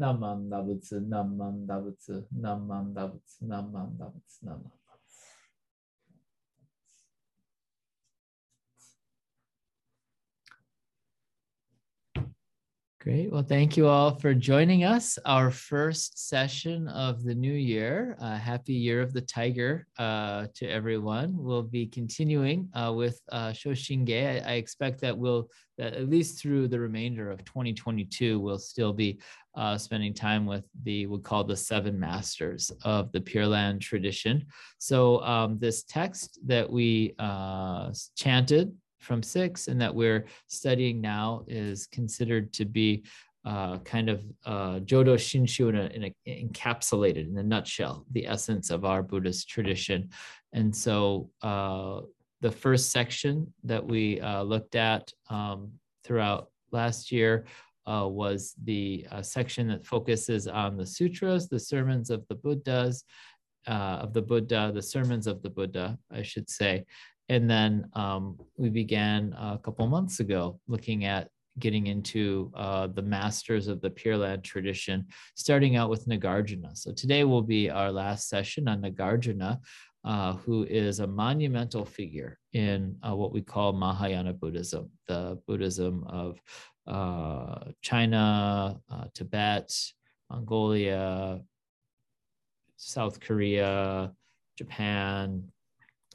Namanda Butsu, Namanda Butsu, Namanda Butsu, Namanda Butsu, Namanda. Great. Well, thank you all for joining us. Our first session of the new year. Uh, happy Year of the Tiger uh, to everyone. We'll be continuing uh, with uh, Shoshinge. I, I, expect that we'll, that at least through the remainder of 2022, we'll still be uh, spending time with the, we call the seven masters of the Pure Land tradition. So um, this text that we uh, chanted from six and that we're studying now is considered to be uh, kind of uh, Jodo Shinshu in a, in a, encapsulated in a nutshell, the essence of our Buddhist tradition. And so uh, the first section that we uh, looked at um, throughout last year uh, was the uh, section that focuses on the sutras, the sermons of the Buddhas, of the Buddha, the sermons of the Buddha, I should say. And then um, we began a couple months ago looking at getting into uh, the masters of the Pure Land tradition, starting out with Nagarjuna. So today will be our last session on Nagarjuna, uh, who is a monumental figure in uh, what we call Mahayana Buddhism, the Buddhism of uh, China, uh, Tibet, Mongolia, South Korea, Japan,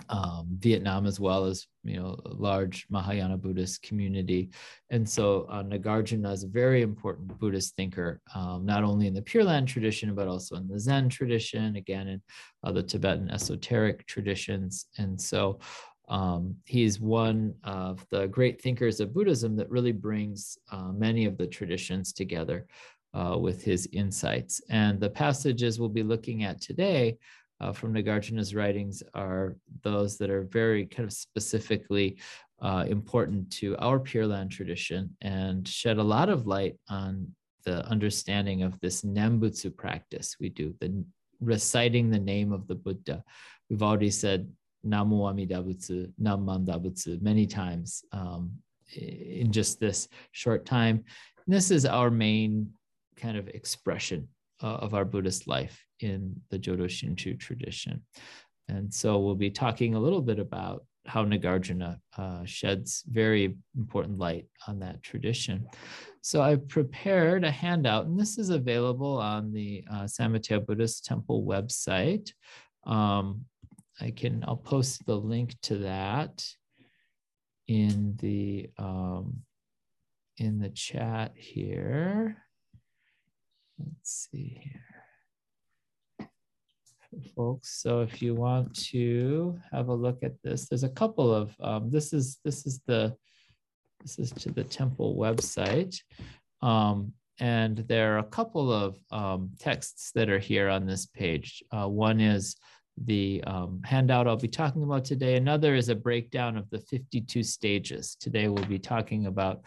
um, Vietnam as well as you know a large Mahayana Buddhist community, and so uh, Nagarjuna is a very important Buddhist thinker, um, not only in the Pure Land tradition but also in the Zen tradition, again in uh, the Tibetan esoteric traditions, and so um, he's one of the great thinkers of Buddhism that really brings uh, many of the traditions together uh, with his insights. And the passages we'll be looking at today uh, from Nagarjuna's writings are those that are very kind of specifically uh, important to our Pure Land tradition and shed a lot of light on the understanding of this Nembutsu practice we do, the reciting the name of the Buddha. We've already said Namu Amida Butsu, Namanda Butsu many times um, in just this short time. And this is our main kind of expression uh, of our Buddhist life in the Jodo Shinshu tradition. And so we'll be talking a little bit about how Nagarjuna uh, sheds very important light on that tradition. So I've prepared a handout, and this is available on the uh, San Mateo Buddhist Temple website. Um, I can, I'll post the link to that in the um, in the chat here. Let's see here folks. So if you want to have a look at this, there's a couple of um, this is this is the this is to the temple website. Um, and there are a couple of um, texts that are here on this page. Uh, one is the um, handout I'll be talking about today. Another is a breakdown of the 52 stages. Today we'll be talking about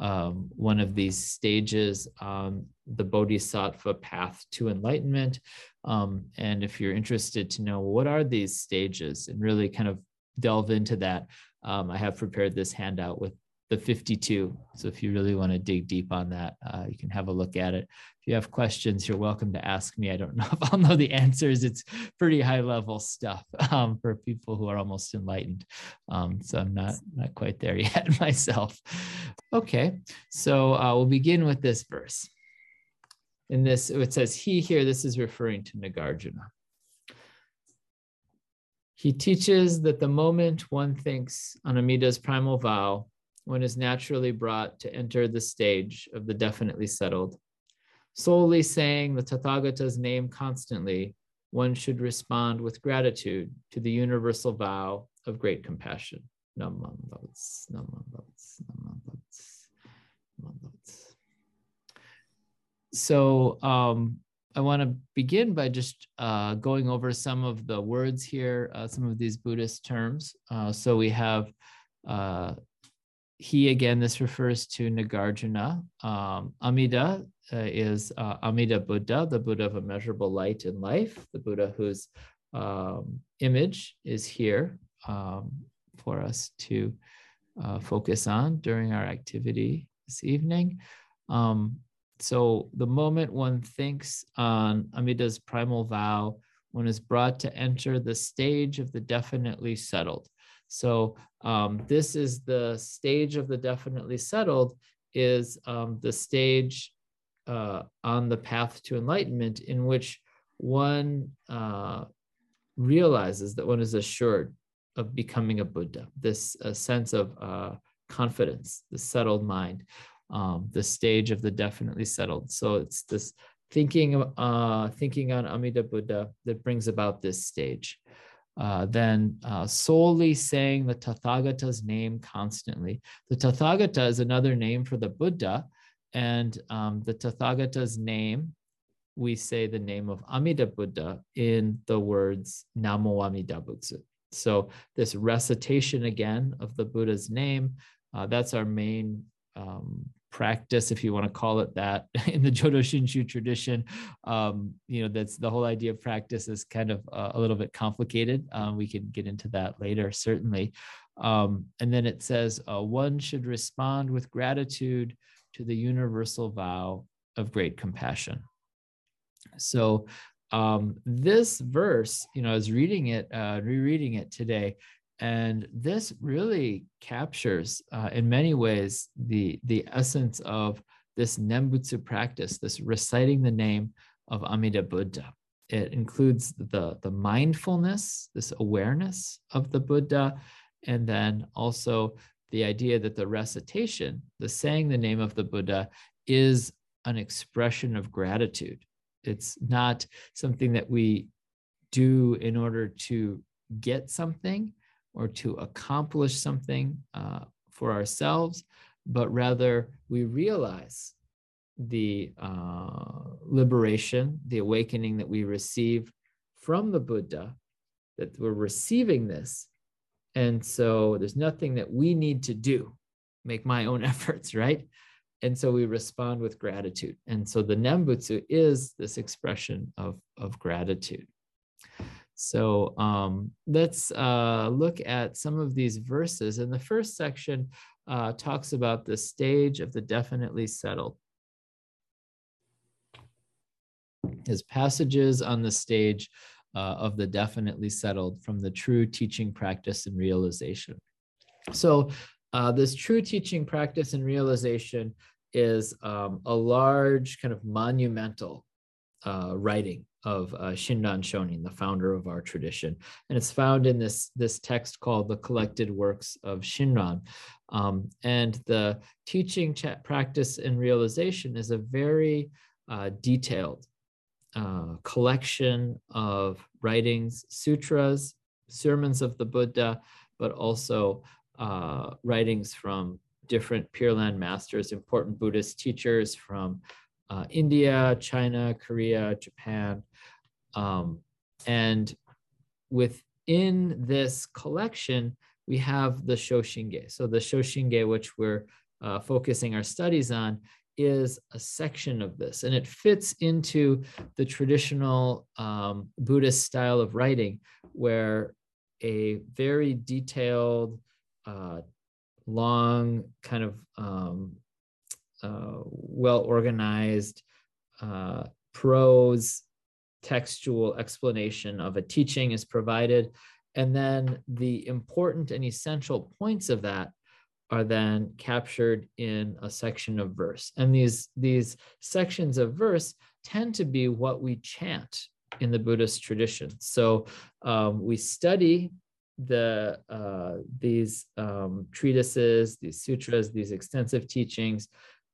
um, one of these stages on the Bodhisattva path to enlightenment. Um, and if you're interested to know what are these stages and really kind of delve into that, um, I have prepared this handout with the 52. So if you really want to dig deep on that, uh, you can have a look at it. If you have questions, you're welcome to ask me. I don't know if I'll know the answers. It's pretty high level stuff um, for people who are almost enlightened. Um, so I'm not, not quite there yet myself. Okay, so uh, we'll begin with this verse. In this, it says he here, this is referring to Nagarjuna. He teaches that the moment one thinks on Amida's primal vow, one is naturally brought to enter the stage of the definitely settled. Solely saying the Tathagata's name constantly, one should respond with gratitude to the universal vow of great compassion. So um, I want to begin by just uh, going over some of the words here, uh, some of these Buddhist terms. Uh, so we have uh, he again, this refers to Nagarjuna. Um, Amida uh, is uh, Amida Buddha, the Buddha of immeasurable light and life, the Buddha whose um, image is here um, for us to uh, focus on during our activity this evening. Um, so the moment one thinks on Amida's primal vow, one is brought to enter the stage of the definitely settled. So um, this is the stage of the definitely settled is um, the stage uh, on the path to enlightenment in which one uh, realizes that one is assured of becoming a Buddha, this uh, sense of uh, confidence, the settled mind, um, the stage of the definitely settled. So it's this thinking, uh, thinking on Amida Buddha that brings about this stage. Uh, then uh, solely saying the Tathagata's name constantly. The Tathagata is another name for the Buddha, and um, the Tathagata's name, we say the name of Amida Buddha in the words Namo Amida Butsu. So this recitation again of the Buddha's name, uh, that's our main um, practice, if you want to call it that, in the Jodo Shinshu tradition. Um, you know, that's the whole idea of practice is kind of uh, a little bit complicated. Um, we can get into that later, certainly. Um, and then it says, uh, one should respond with gratitude to the universal vow of great compassion. So um, this verse, you know, I was reading it, uh, rereading it today, and this really captures, uh, in many ways, the the essence of this Nembutsu practice, this reciting the name of Amida Buddha. It includes the the mindfulness, this awareness of the Buddha, and then also the idea that the recitation, the saying the name of the Buddha, is an expression of gratitude. It's not something that we do in order to get something or to accomplish something uh, for ourselves, but rather we realize the uh, liberation, the awakening that we receive from the Buddha, that we're receiving this and so there's nothing that we need to do, make my own efforts, right? And so we respond with gratitude. And so the Nembutsu is this expression of, of gratitude. So um, let's uh, look at some of these verses. And the first section uh, talks about the stage of the definitely settled. His passages on the stage uh, of the definitely settled from the true teaching practice and realization. So, uh, this true teaching practice and realization is um, a large, kind of monumental uh, writing of uh, Shinran Shonin, the founder of our tradition. And it's found in this, this text called The Collected Works of Shinran. Um, and the teaching, practice, and realization is a very uh, detailed uh, collection of writings, sutras, sermons of the Buddha, but also uh, writings from different Pure Land masters, important Buddhist teachers from uh, India, China, Korea, Japan. Um, and within this collection, we have the Shoshinge. So the Shoshinge, which we're uh, focusing our studies on, is a section of this, and it fits into the traditional um, Buddhist style of writing, where a very detailed, uh, long, kind of um, uh, well organized uh, prose textual explanation of a teaching is provided. And then the important and essential points of that are then captured in a section of verse. And these, these sections of verse tend to be what we chant in the Buddhist tradition. So um, we study the uh, these um, treatises, these sutras, these extensive teachings,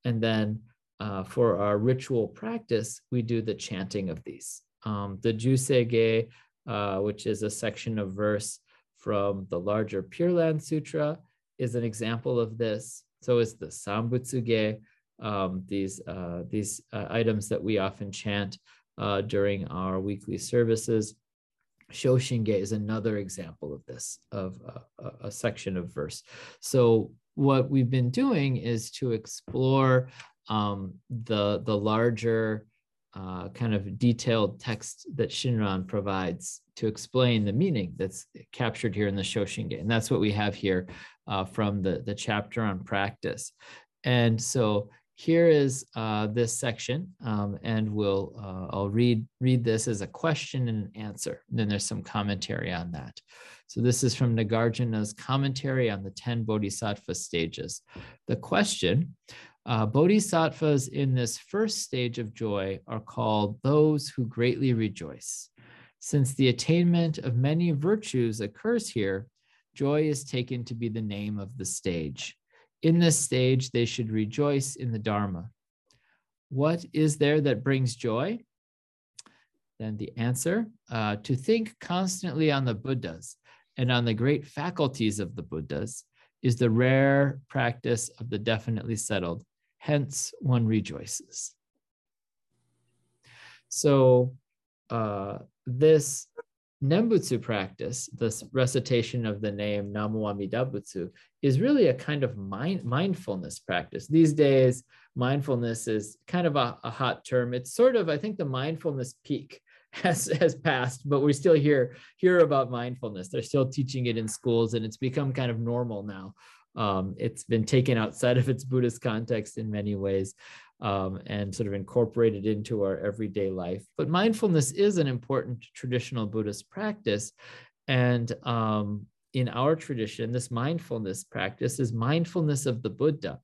and then uh, for our ritual practice, we do the chanting of these. Um, the Jusege, uh, which is a section of verse from the larger Pure Land Sutra, is an example of this. So is the Sambutsuge, um, these, uh, these uh, items that we often chant uh, during our weekly services. Shoshinge is another example of this, of a, a section of verse. So what we've been doing is to explore um, the, the larger uh, kind of detailed text that Shinran provides to explain the meaning that's captured here in the Shoshinge. And that's what we have here uh, from the, the chapter on practice. And so here is uh, this section, um, and we'll uh, I'll read read this as a question and an answer. And then there's some commentary on that. So this is from Nagarjuna's commentary on the 10 bodhisattva stages. The question, uh, bodhisattvas in this first stage of joy are called those who greatly rejoice. Since the attainment of many virtues occurs here, joy is taken to be the name of the stage. In this stage, they should rejoice in the Dharma. What is there that brings joy? Then the answer uh, to think constantly on the Buddhas and on the great faculties of the Buddhas is the rare practice of the definitely settled. Hence, one rejoices. So, uh, this Nembutsu practice, this recitation of the name Namu Amida Butsu, is really a kind of mind, mindfulness practice. These days, mindfulness is kind of a, a, hot term. It's sort of, I think, the mindfulness peak has, has passed, but we still hear hear about mindfulness. They're still teaching it in schools, and it's become kind of normal now. Um, it's been taken outside of its Buddhist context in many ways um, and sort of incorporated into our everyday life. But mindfulness is an important traditional Buddhist practice. And um, in our tradition, this mindfulness practice is mindfulness of the Buddha.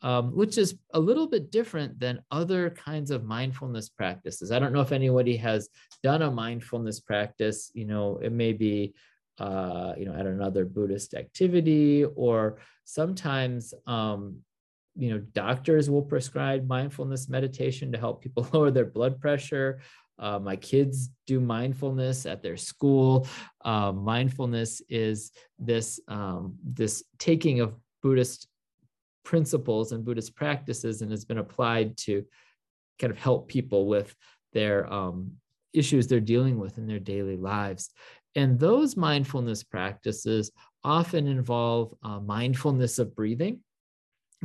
Um, which is a little bit different than other kinds of mindfulness practices. I don't know if anybody has done a mindfulness practice. You know, it may be, uh, you know, at another Buddhist activity, or sometimes um, you know, doctors will prescribe mindfulness meditation to help people lower their blood pressure. Uh, my kids do mindfulness at their school. Uh, mindfulness is this um, this taking of Buddhist principles and Buddhist practices and has been applied to kind of help people with their um, issues they're dealing with in their daily lives. And those mindfulness practices often involve uh, mindfulness of breathing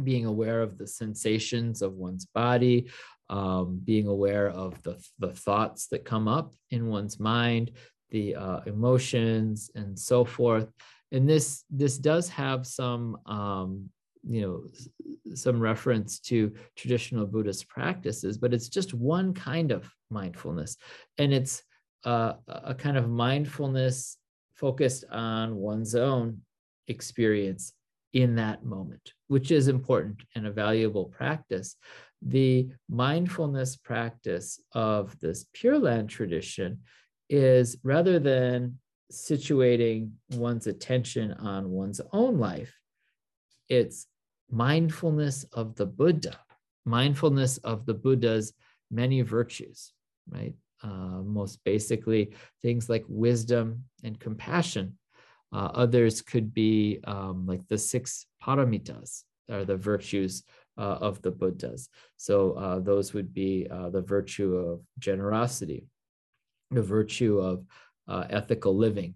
being aware of the sensations of one's body, um, being aware of the, the thoughts that come up in one's mind, the uh, emotions, and so forth. And this this does have some um, you know some reference to traditional Buddhist practices, but it's just one kind of mindfulness, and it's uh, a kind of mindfulness focused on one's own experience in that moment, which is important and a valuable practice. The mindfulness practice of this Pure Land tradition is rather than situating one's attention on one's own life, it's mindfulness of the Buddha, mindfulness of the Buddha's many virtues, right? Uh, most basically, things like wisdom and compassion, uh, others could be um, like the six paramitas, are the virtues uh, of the Buddhas. So uh, those would be uh, the virtue of generosity, the virtue of uh, ethical living,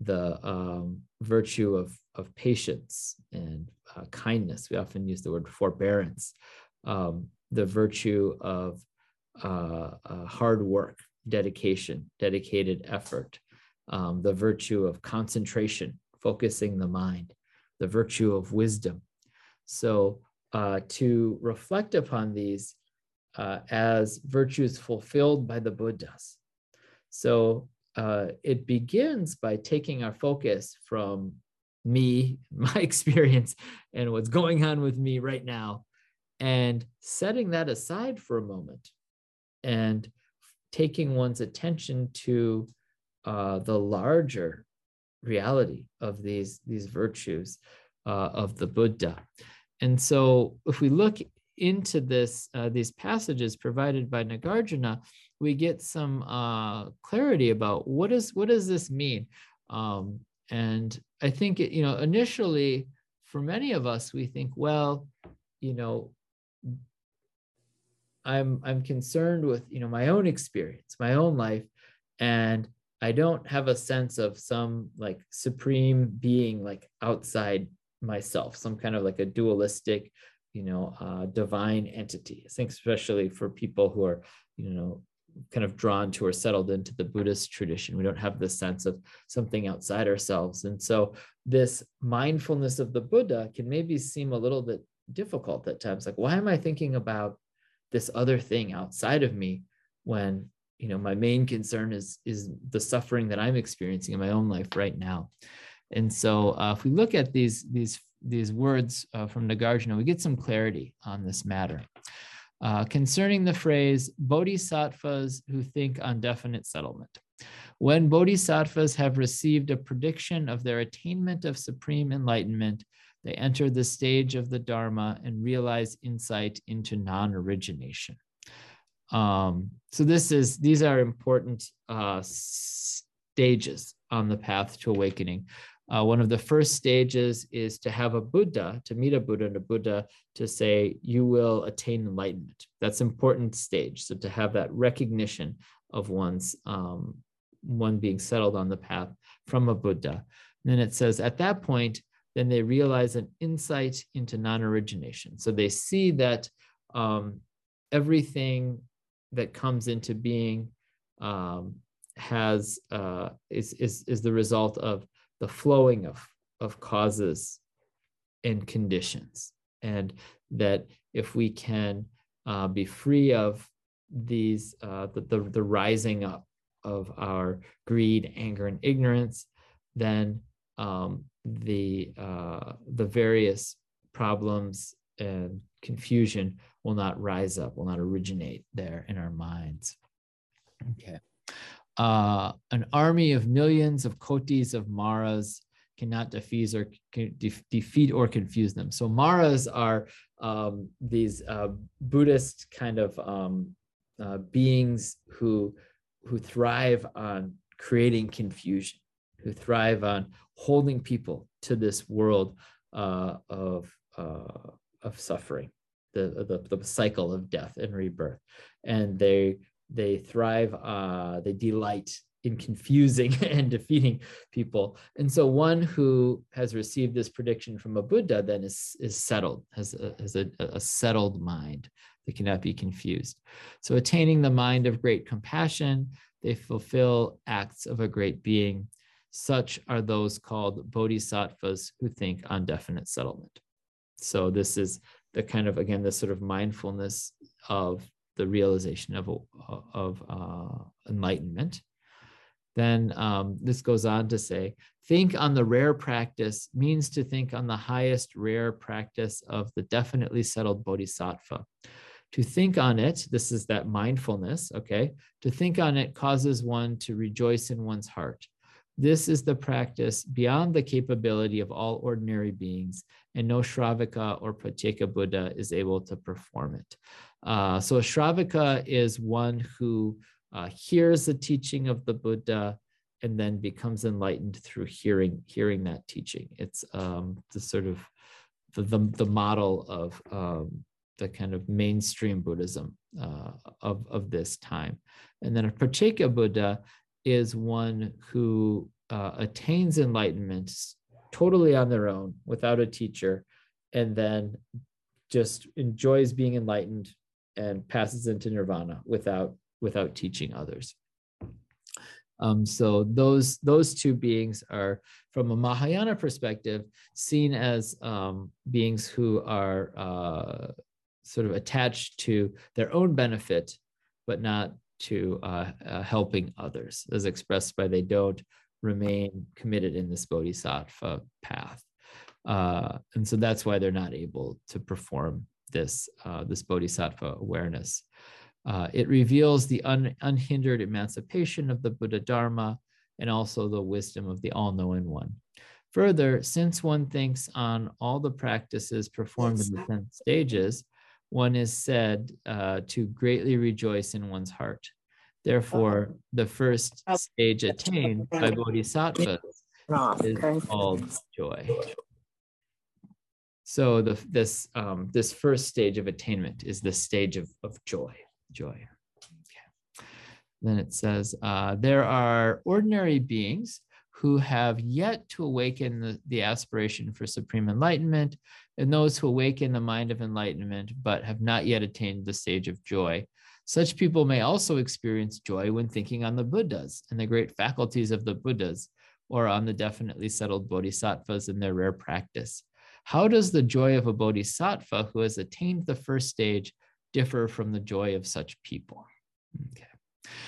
the um, virtue of, of patience and uh, kindness. We often use the word forbearance, um, the virtue of hard work, dedication, dedicated effort, um, the virtue of concentration, focusing the mind, the virtue of wisdom. So, uh, to reflect upon these uh, as virtues fulfilled by the Buddhas. So, uh, it begins by taking our focus from me, my experience, and what's going on with me right now, and setting that aside for a moment and taking one's attention to uh, the larger reality of these these virtues uh, of the Buddha. And so, if we look into this uh, these passages provided by Nagarjuna, we get some uh, clarity about what is what does this mean. Um, and I think it, you know initially for many of us we think, well, you know, I'm I'm concerned with you know my own experience, my own life, and I don't have a sense of some like supreme being like outside myself, some kind of like a dualistic, you know, uh, divine entity. I think especially for people who are, you know, kind of drawn to or settled into the Buddhist tradition. We don't have this sense of something outside ourselves. And so this mindfulness of the Buddha can maybe seem a little bit difficult at times. Like, why am I thinking about this other thing outside of me when you know my main concern is is the suffering that I'm experiencing in my own life right now? And so, uh, if we look at these these these words uh, from Nagarjuna, we get some clarity on this matter. Uh, concerning the phrase bodhisattvas who think on definite settlement. When bodhisattvas have received a prediction of their attainment of supreme enlightenment, they enter the stage of the Dharma and realize insight into non-origination. Um, so this is these are important uh, stages on the path to awakening. Uh, one of the first stages is to have a Buddha, to meet a Buddha and a Buddha to say, you will attain enlightenment. That's important stage. So to have that recognition of one's um, one being settled on the path from a Buddha. And then it says at that point, then they realize an insight into non-origination. So they see that um, everything that comes into being um, has uh, is, is, is the result of the flowing of, of causes and conditions. And that if we can uh, be free of these, uh, the, the, the rising up of our greed, anger, and ignorance, then um, the uh, the various problems and confusion will not rise up, will not originate there in our minds. Okay. Uh, an army of millions of kotis of maras cannot defeat or defeat or confuse them. So maras are um, these uh, Buddhist kind of um, uh, beings who who thrive on creating confusion, who thrive on holding people to this world uh, of uh, of suffering, the, the the cycle of death and rebirth, and they they thrive, uh, they delight in confusing and defeating people. And so one who has received this prediction from a Buddha then is, is settled, has, a, has a, a settled mind that cannot be confused. So attaining the mind of great compassion, they fulfill acts of a great being. Such are those called bodhisattvas who think on definite settlement. So this is the kind of, again, this sort of mindfulness of the realization of, of uh, enlightenment. Then um, this goes on to say, think on the rare practice means to think on the highest rare practice of the definitely settled bodhisattva. To think on it, this is that mindfulness, okay? To think on it causes one to rejoice in one's heart. This is the practice beyond the capability of all ordinary beings, and no Shravaka or Pratyeka Buddha is able to perform it. Uh, so a Shravaka is one who uh, hears the teaching of the Buddha and then becomes enlightened through hearing hearing that teaching. It's um, the sort of the, the, the model of um, the kind of mainstream Buddhism uh, of, of this time. And then a Pratyeka Buddha is one who uh, attains enlightenment totally on their own without a teacher and then just enjoys being enlightened and passes into nirvana without without teaching others. Um, so those those two beings are, from a Mahayana perspective, seen as um, beings who are uh, sort of attached to their own benefit, but not to uh, uh, helping others, as expressed by they don't remain committed in this bodhisattva path. Uh, and so that's why they're not able to perform this, uh, this bodhisattva awareness. Uh, it reveals the un, unhindered emancipation of the Buddha Dharma and also the wisdom of the all knowing one. Further, since one thinks on all the practices performed in the 10 stages, one is said uh, to greatly rejoice in one's heart. Therefore, the first stage attained by bodhisattva is called joy. So the, this um, this first stage of attainment is the stage of, of joy. Joy. Okay. Then it says uh, there are ordinary beings who have yet to awaken the, the aspiration for supreme enlightenment, and those who awaken the mind of enlightenment but have not yet attained the stage of joy. Such people may also experience joy when thinking on the Buddhas and the great faculties of the Buddhas, or on the definitely settled bodhisattvas in their rare practice. How does the joy of a bodhisattva who has attained the first stage differ from the joy of such people? Okay.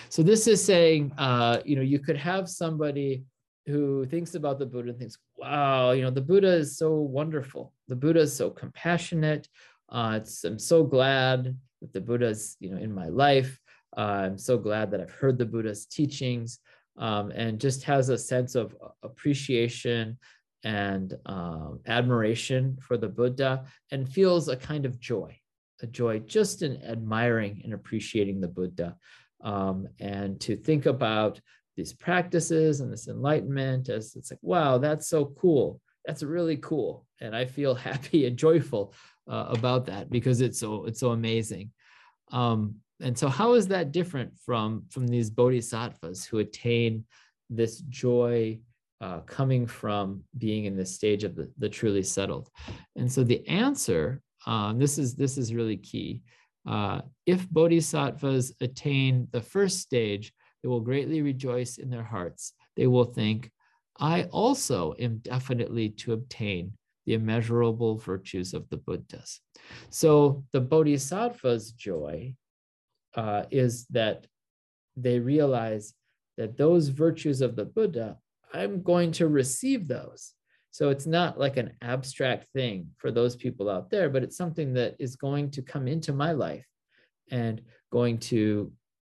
So this is saying, uh, you know, you could have somebody who thinks about the Buddha and thinks, wow, you know, the Buddha is so wonderful. The Buddha is so compassionate. Uh, I'm so glad that the Buddha is, you know, in my life. Uh, I'm so glad that I've heard the Buddha's teachings um, and just has a sense of appreciation and um, admiration for the Buddha and feels a kind of joy, a joy just in admiring and appreciating the Buddha. Um, and to think about these practices and this enlightenment as it's like, wow, that's so cool. That's really cool. And I feel happy and joyful uh, about that because it's so it's so amazing. Um, and so how is that different from from these bodhisattvas who attain this joy uh, coming from being in this stage of the, the truly settled and so the answer um, this is this is really key uh, if bodhisattvas attain the first stage they will greatly rejoice in their hearts they will think i also am definitely to obtain the immeasurable virtues of the buddhas so the bodhisattva's joy uh, is that they realize that those virtues of the Buddha, I'm going to receive those. So it's not like an abstract thing for those people out there, but it's something that is going to come into my life and going to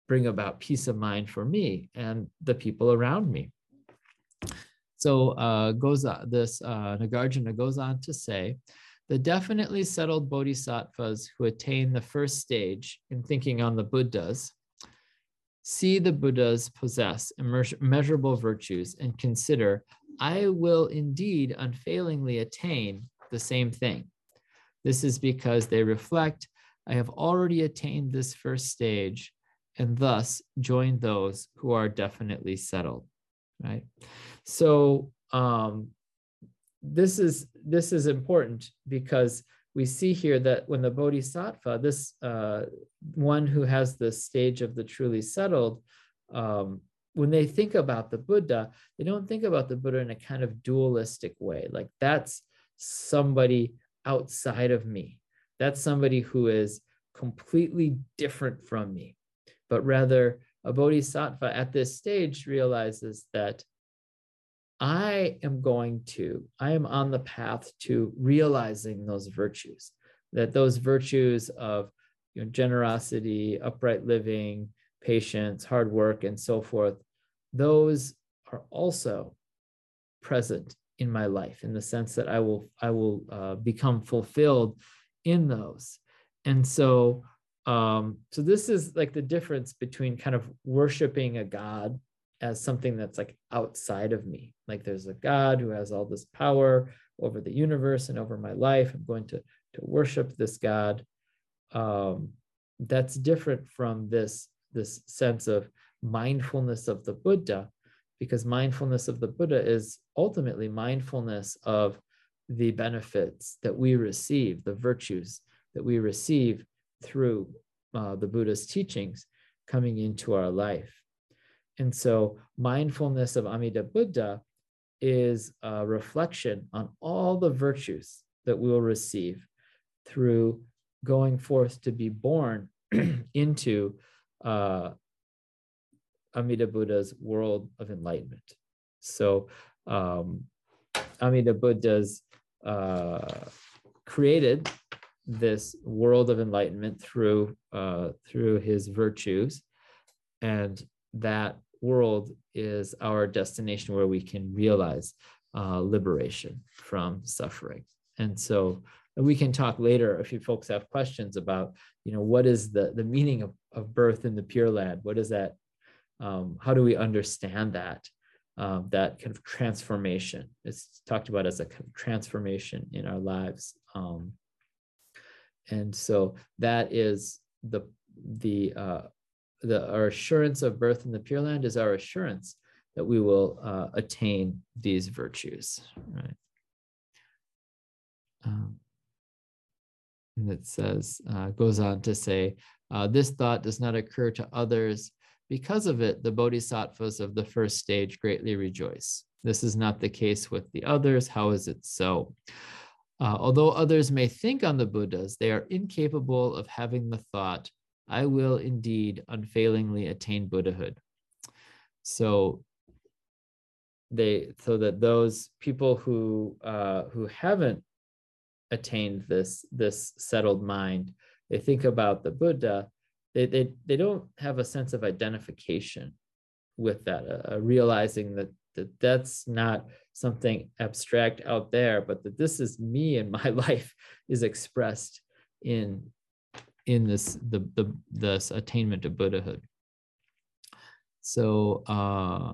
bring about peace of mind for me and the people around me. So uh, goes on, this uh, Nagarjuna goes on to say the definitely settled bodhisattvas who attain the first stage in thinking on the Buddhas see the Buddhas possess immeasurable virtues and consider, I will indeed unfailingly attain the same thing. This is because they reflect, I have already attained this first stage and thus join those who are definitely settled, right? So um, this is this is important because we see here that when the bodhisattva, this uh, one who has the stage of the truly settled, um, when they think about the Buddha, they don't think about the Buddha in a kind of dualistic way. Like that's somebody outside of me. That's somebody who is completely different from me. But rather, a bodhisattva at this stage realizes that I am going to, I am on the path to realizing those virtues, that those virtues of you know, generosity, upright living, patience, hard work, and so forth, those are also present in my life in the sense that I will I will uh, become fulfilled in those. And so um, so this is like the difference between kind of worshiping a God as something that's like outside of me. Like there's a God who has all this power over the universe and over my life. I'm going to, to worship this God. Um, that's different from this, this sense of mindfulness of the Buddha, because mindfulness of the Buddha is ultimately mindfulness of the benefits that we receive, the virtues that we receive through uh, the Buddha's teachings coming into our life. And so mindfulness of Amida Buddha is a reflection on all the virtues that we will receive through going forth to be born into uh, Amida Buddha's world of enlightenment. So um, Amida Buddha's uh, created this world of enlightenment through uh, through his virtues, and that world is our destination where we can realize uh, liberation from suffering. And so we can talk later if you folks have questions about, you know, what is the, the meaning of, of birth in the Pure Land? What is that? Um, how do we understand that? Um, that kind of transformation. It's talked about as a kind of transformation in our lives. Um, and so that is the the uh, the our assurance of birth in the Pure Land is our assurance that we will uh, attain these virtues, right? Um, and it says, uh, goes on to say, uh, this thought does not occur to others. Because of it, the bodhisattvas of the first stage greatly rejoice. This is not the case with the others. How is it so? Uh, although others may think on the Buddhas, they are incapable of having the thought, I will indeed unfailingly attain Buddhahood. So they so that those people who uh, who haven't attained this this settled mind, they think about the Buddha, they they, they don't have a sense of identification with that, uh, uh realizing that that that's not something abstract out there, but that this is me and my life is expressed in in this the the this attainment of Buddhahood. So uh,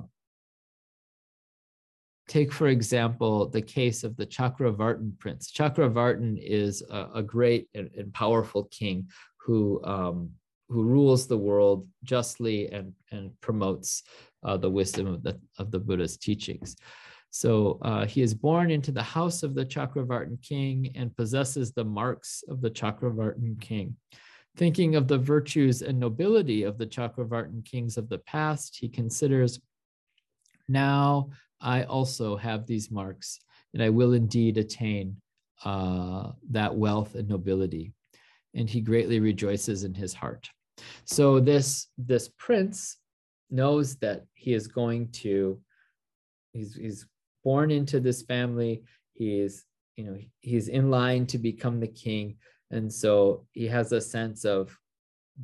take for example the case of the Chakravartin prince. Chakravartin is a, a great and, and, powerful king who um, who rules the world justly and and promotes uh, the wisdom of the of the Buddha's teachings. So uh, he is born into the house of the Chakravartin king and possesses the marks of the Chakravartin king. Thinking of the virtues and nobility of the Chakravartin kings of the past, he considers, now I also have these marks, and I will indeed attain uh, that wealth and nobility. And he greatly rejoices in his heart. So this, this prince knows that he is going to, he's, he's born into this family. He is, you know, he's in line to become the king. And so he has a sense of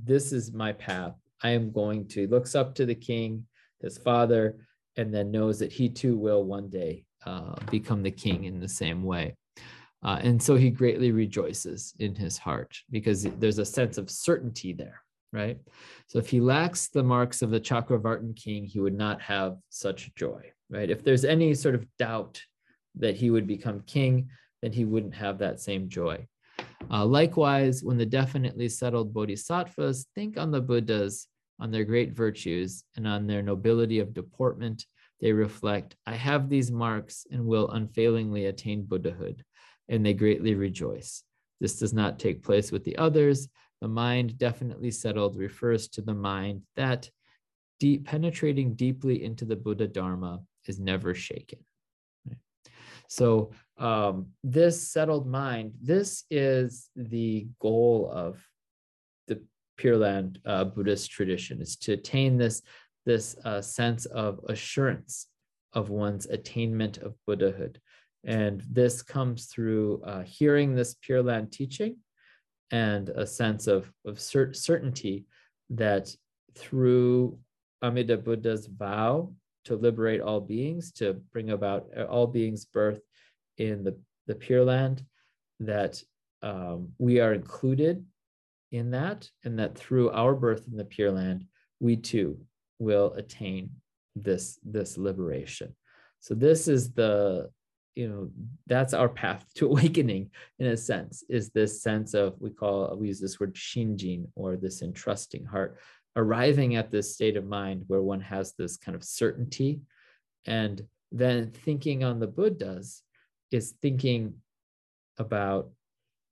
this is my path. I am going to, He looks up to the king, his father, and then knows that he too will one day uh, become the king in the same way. Uh, and so he greatly rejoices in his heart because there's a sense of certainty there, right? So if he lacks the marks of the Chakravartin king, he would not have such joy right? If there's any sort of doubt that he would become king, then he wouldn't have that same joy. Uh, likewise, when the definitely settled bodhisattvas think on the Buddhas, on their great virtues, and on their nobility of deportment, they reflect, I have these marks and will unfailingly attain Buddhahood, and they greatly rejoice. This does not take place with the others. The mind definitely settled refers to the mind that, deep, penetrating deeply into the Buddha Dharma, is never shaken. So um, this settled mind, this is the goal of the Pure Land uh, Buddhist tradition, is to attain this, this uh, sense of assurance of one's attainment of Buddhahood. And this comes through uh, hearing this Pure Land teaching and a sense of, of cert- certainty that through Amida Buddha's vow to liberate all beings, to bring about uh, all beings' birth in the, the Pure Land, that um, we are included in that, and that through our birth in the Pure Land, we too will attain this, this liberation. So this is the, you know, that's our path to awakening in a sense, is this sense of, we call, we use this word shinjin, or this entrusting heart, arriving at this state of mind where one has this kind of certainty and then thinking on the buddhas is thinking about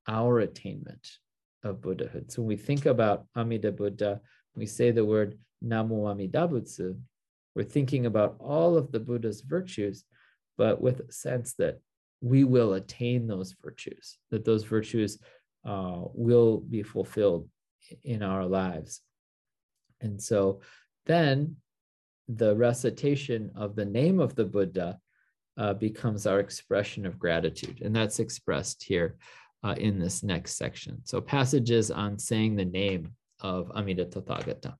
our attainment of buddhahood. So when we think about amida buddha we say the word Namu amida butsu we're thinking about all of the buddha's virtues but with a sense that we will attain those virtues that those virtues uh, will be fulfilled in our lives and so then the recitation of the name of the Buddha uh, becomes our expression of gratitude. And that's expressed here uh, in this next section. So passages on saying the name of Amida Tathagata.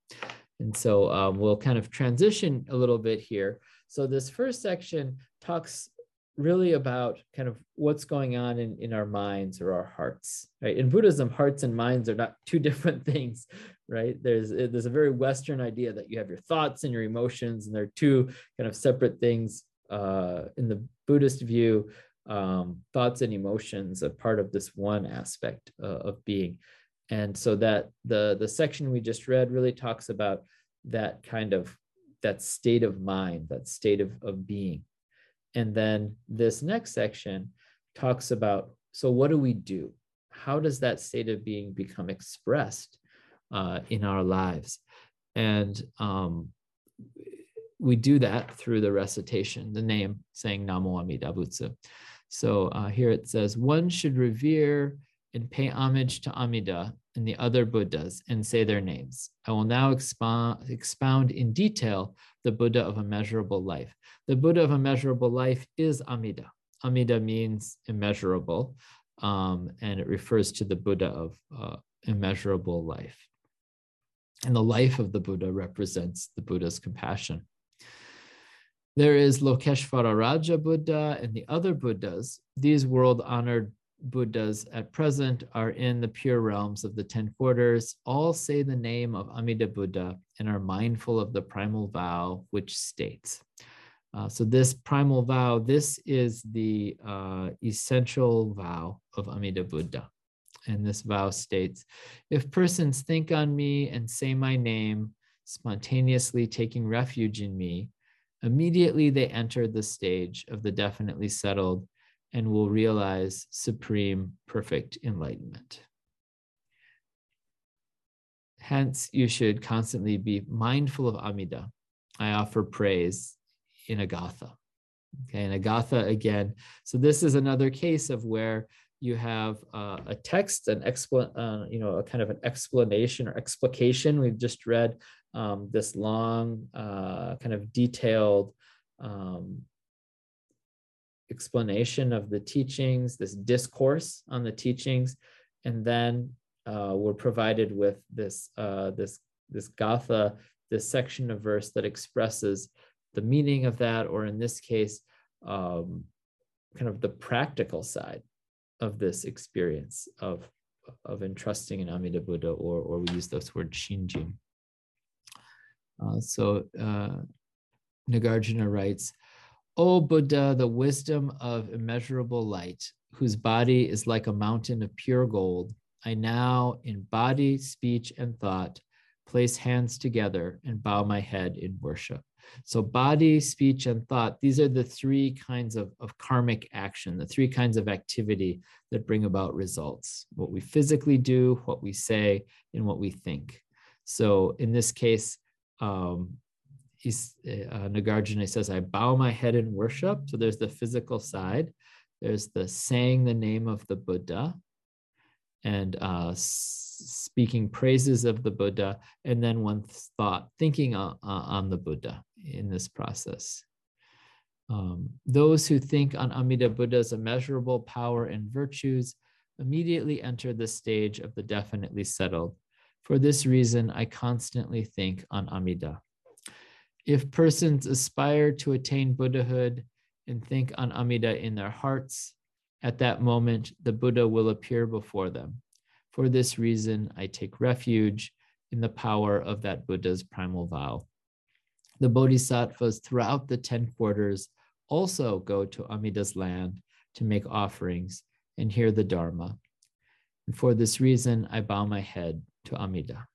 And so um, we'll kind of transition a little bit here. So this first section talks really about kind of what's going on in, in our minds or our hearts right? In buddhism hearts and minds are not two different things right? There's there's a very western idea that you have your thoughts and your emotions and they're two kind of separate things uh, in the buddhist view. Um, thoughts and emotions are part of this one aspect uh, of being. And so that the the section we just read really talks about that kind of that state of mind that state of, of being and then this next section talks about so, what do we do? How does that state of being become expressed uh, in our lives? And um, we do that through the recitation, the name saying Namo Amida Butsu. So uh, here it says, one should revere and pay homage to Amida and the other Buddhas and say their names. I will now expound, expound in detail the Buddha of immeasurable life. The Buddha of immeasurable life is Amida. Amida means immeasurable, um, and it refers to the Buddha of uh, immeasurable life. And the life of the Buddha represents the Buddha's compassion. There is Lokeshvara Raja Buddha and the other Buddhas. These world honored Buddhas at present are in the pure realms of the 10 quarters. All say the name of Amida Buddha and are mindful of the primal vow, which states. Uh, so, this primal vow, this is the uh, essential vow of Amida Buddha. And this vow states If persons think on me and say my name, spontaneously taking refuge in me, immediately they enter the stage of the definitely settled and will realize supreme perfect enlightenment. Hence, you should constantly be mindful of Amida. I offer praise in a gatha. Okay, and a gatha again. So this is another case of where you have uh, a text, an expl- uh, you know, a kind of an explanation or explication. We've just read um, this long, uh, kind of detailed um, explanation of the teachings, this discourse on the teachings, and then uh, we're provided with this uh, this this gatha, this section of verse that expresses the meaning of that, or in this case, um, kind of the practical side of this experience of of entrusting in Amida Buddha, or or we use this word shinjin. Uh, so uh, Nagarjuna writes, O Buddha, the wisdom of immeasurable light, whose body is like a mountain of pure gold, I now, in body, speech, and thought, place hands together and bow my head in worship. So, body, speech, and thought, these are the three kinds of, of karmic action, the three kinds of activity that bring about results what we physically do, what we say, and what we think. So, in this case, um, he's, uh, Nagarjuna says, I bow my head in worship. So, there's the physical side, there's the saying the name of the Buddha, and uh, speaking praises of the Buddha, and then one's thought, thinking on, on the Buddha in this process. Um, those who think on Amida Buddha's immeasurable power and virtues immediately enter the stage of the definitely settled. For this reason, I constantly think on Amida. If persons aspire to attain Buddhahood and think on Amida in their hearts, at that moment, the Buddha will appear before them. For this reason, I take refuge in the power of that Buddha's primal vow. The bodhisattvas throughout the 10 quarters also go to Amida's land to make offerings and hear the Dharma. And for this reason, I bow my head to Amida.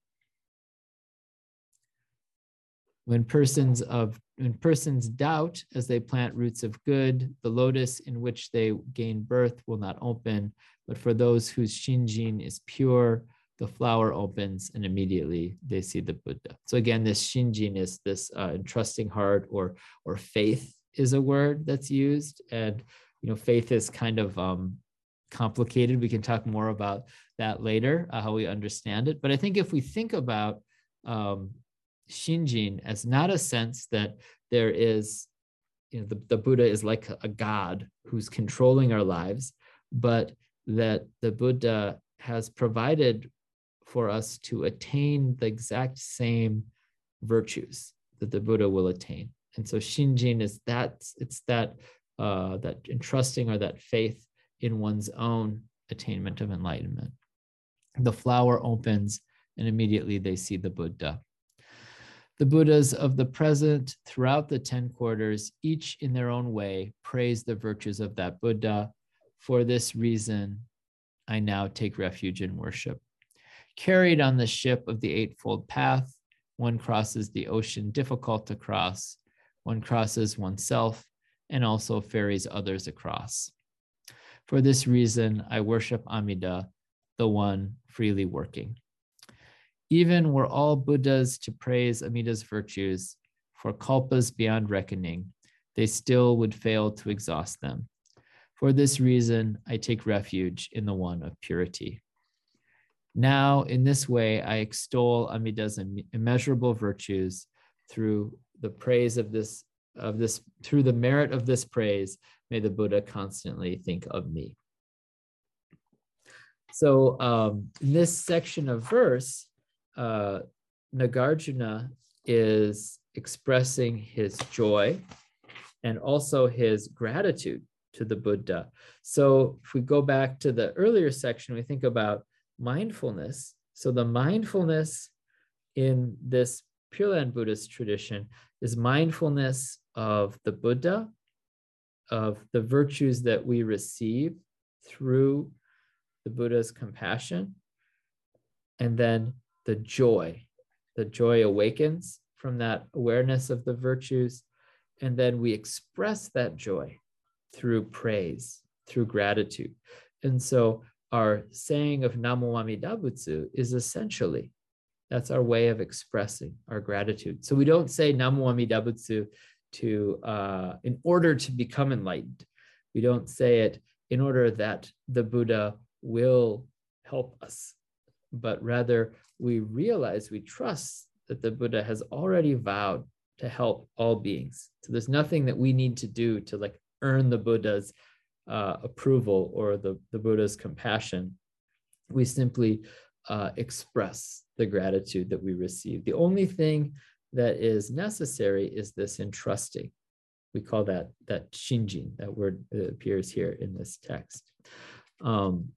When persons of when persons doubt as they plant roots of good, the lotus in which they gain birth will not open, but for those whose shinjin is pure, the flower opens and immediately they see the Buddha. So again, this shinjin is this uh, entrusting heart or or faith is a word that's used, and you know faith is kind of um, complicated. We can talk more about that later, uh, how we understand it. But I think if we think about um, Shinjin as not a sense that there is, you know, the, the Buddha is like a god who's controlling our lives, but that the Buddha has provided for us to attain the exact same virtues that the Buddha will attain. And so Shinjin is that it's that uh, that entrusting or that faith in one's own attainment of enlightenment. The flower opens and immediately they see the Buddha. The Buddhas of the present throughout the 10 quarters, each in their own way, praise the virtues of that Buddha. For this reason, I now take refuge in worship. Carried on the ship of the Eightfold Path, one crosses the ocean difficult to cross, one crosses oneself, and also ferries others across. For this reason, I worship Amida, the one freely working. Even were all Buddhas to praise Amida's virtues for kalpas beyond reckoning, they still would fail to exhaust them. For this reason, I take refuge in the one of purity. Now, in this way, I extol Amida's immeasurable virtues through the praise of this, of this, through the merit of this praise, may the Buddha constantly think of me. So um, in this section of verse, uh, Nagarjuna is expressing his joy and also his gratitude to the Buddha. So if we go back to the earlier section, we think about mindfulness. So the mindfulness in this Pure Land Buddhist tradition is mindfulness of the Buddha, of the virtues that we receive through the Buddha's compassion, and then the joy. The joy awakens from that awareness of the virtues, and then we express that joy through praise, through gratitude. And so our saying of Namo Amida Butsu is essentially that's our way of expressing our gratitude. So we don't say Namo Amida Butsu to uh, in order to become enlightened. We don't say it in order that the Buddha will help us, but rather we realize, we trust that the Buddha has already vowed to help all beings. So there's nothing that we need to do to like earn the Buddha's uh, approval or the, the Buddha's compassion. We simply uh, express the gratitude that we receive. The only thing that is necessary is this entrusting. We call that that shinjin. That word appears here in this text. Um,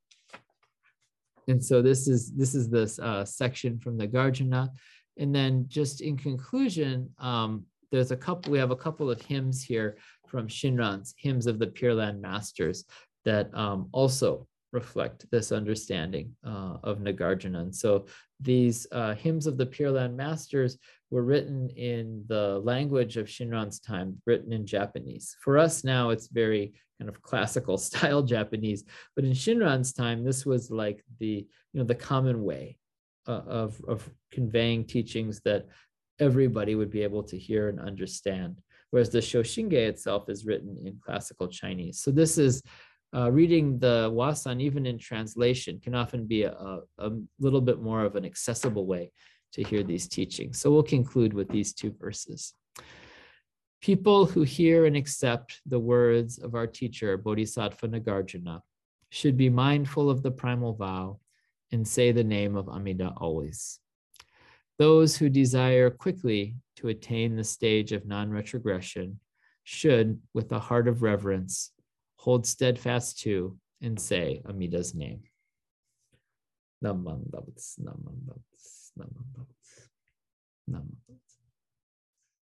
and so this is this is this uh, section from the Nagarjuna. And then just in conclusion, um, there's a couple, we have a couple of hymns here from Shinran's hymns of the Pure Land Masters that um, also reflect this understanding uh, of Nagarjuna. And so these uh, hymns of the Pure Land Masters were written in the language of Shinran's time, written in Japanese. For us now, it's very kind of classical style Japanese, but in Shinran's time, this was like the you know the common way uh, of of conveying teachings that everybody would be able to hear and understand. Whereas the Shoshinge itself is written in classical Chinese. So this is uh, reading the Wasan, even in translation, can often be a, a, little bit more of an accessible way to hear these teachings. So we'll conclude with these two verses. People who hear and accept the words of our teacher, Bodhisattva Nagarjuna, should be mindful of the primal vow and say the name of Amida always. Those who desire quickly to attain the stage of non retrogression should, with a heart of reverence, hold steadfast to and say Amida's name. Namandavats, namandavats, namandavats, namandavats.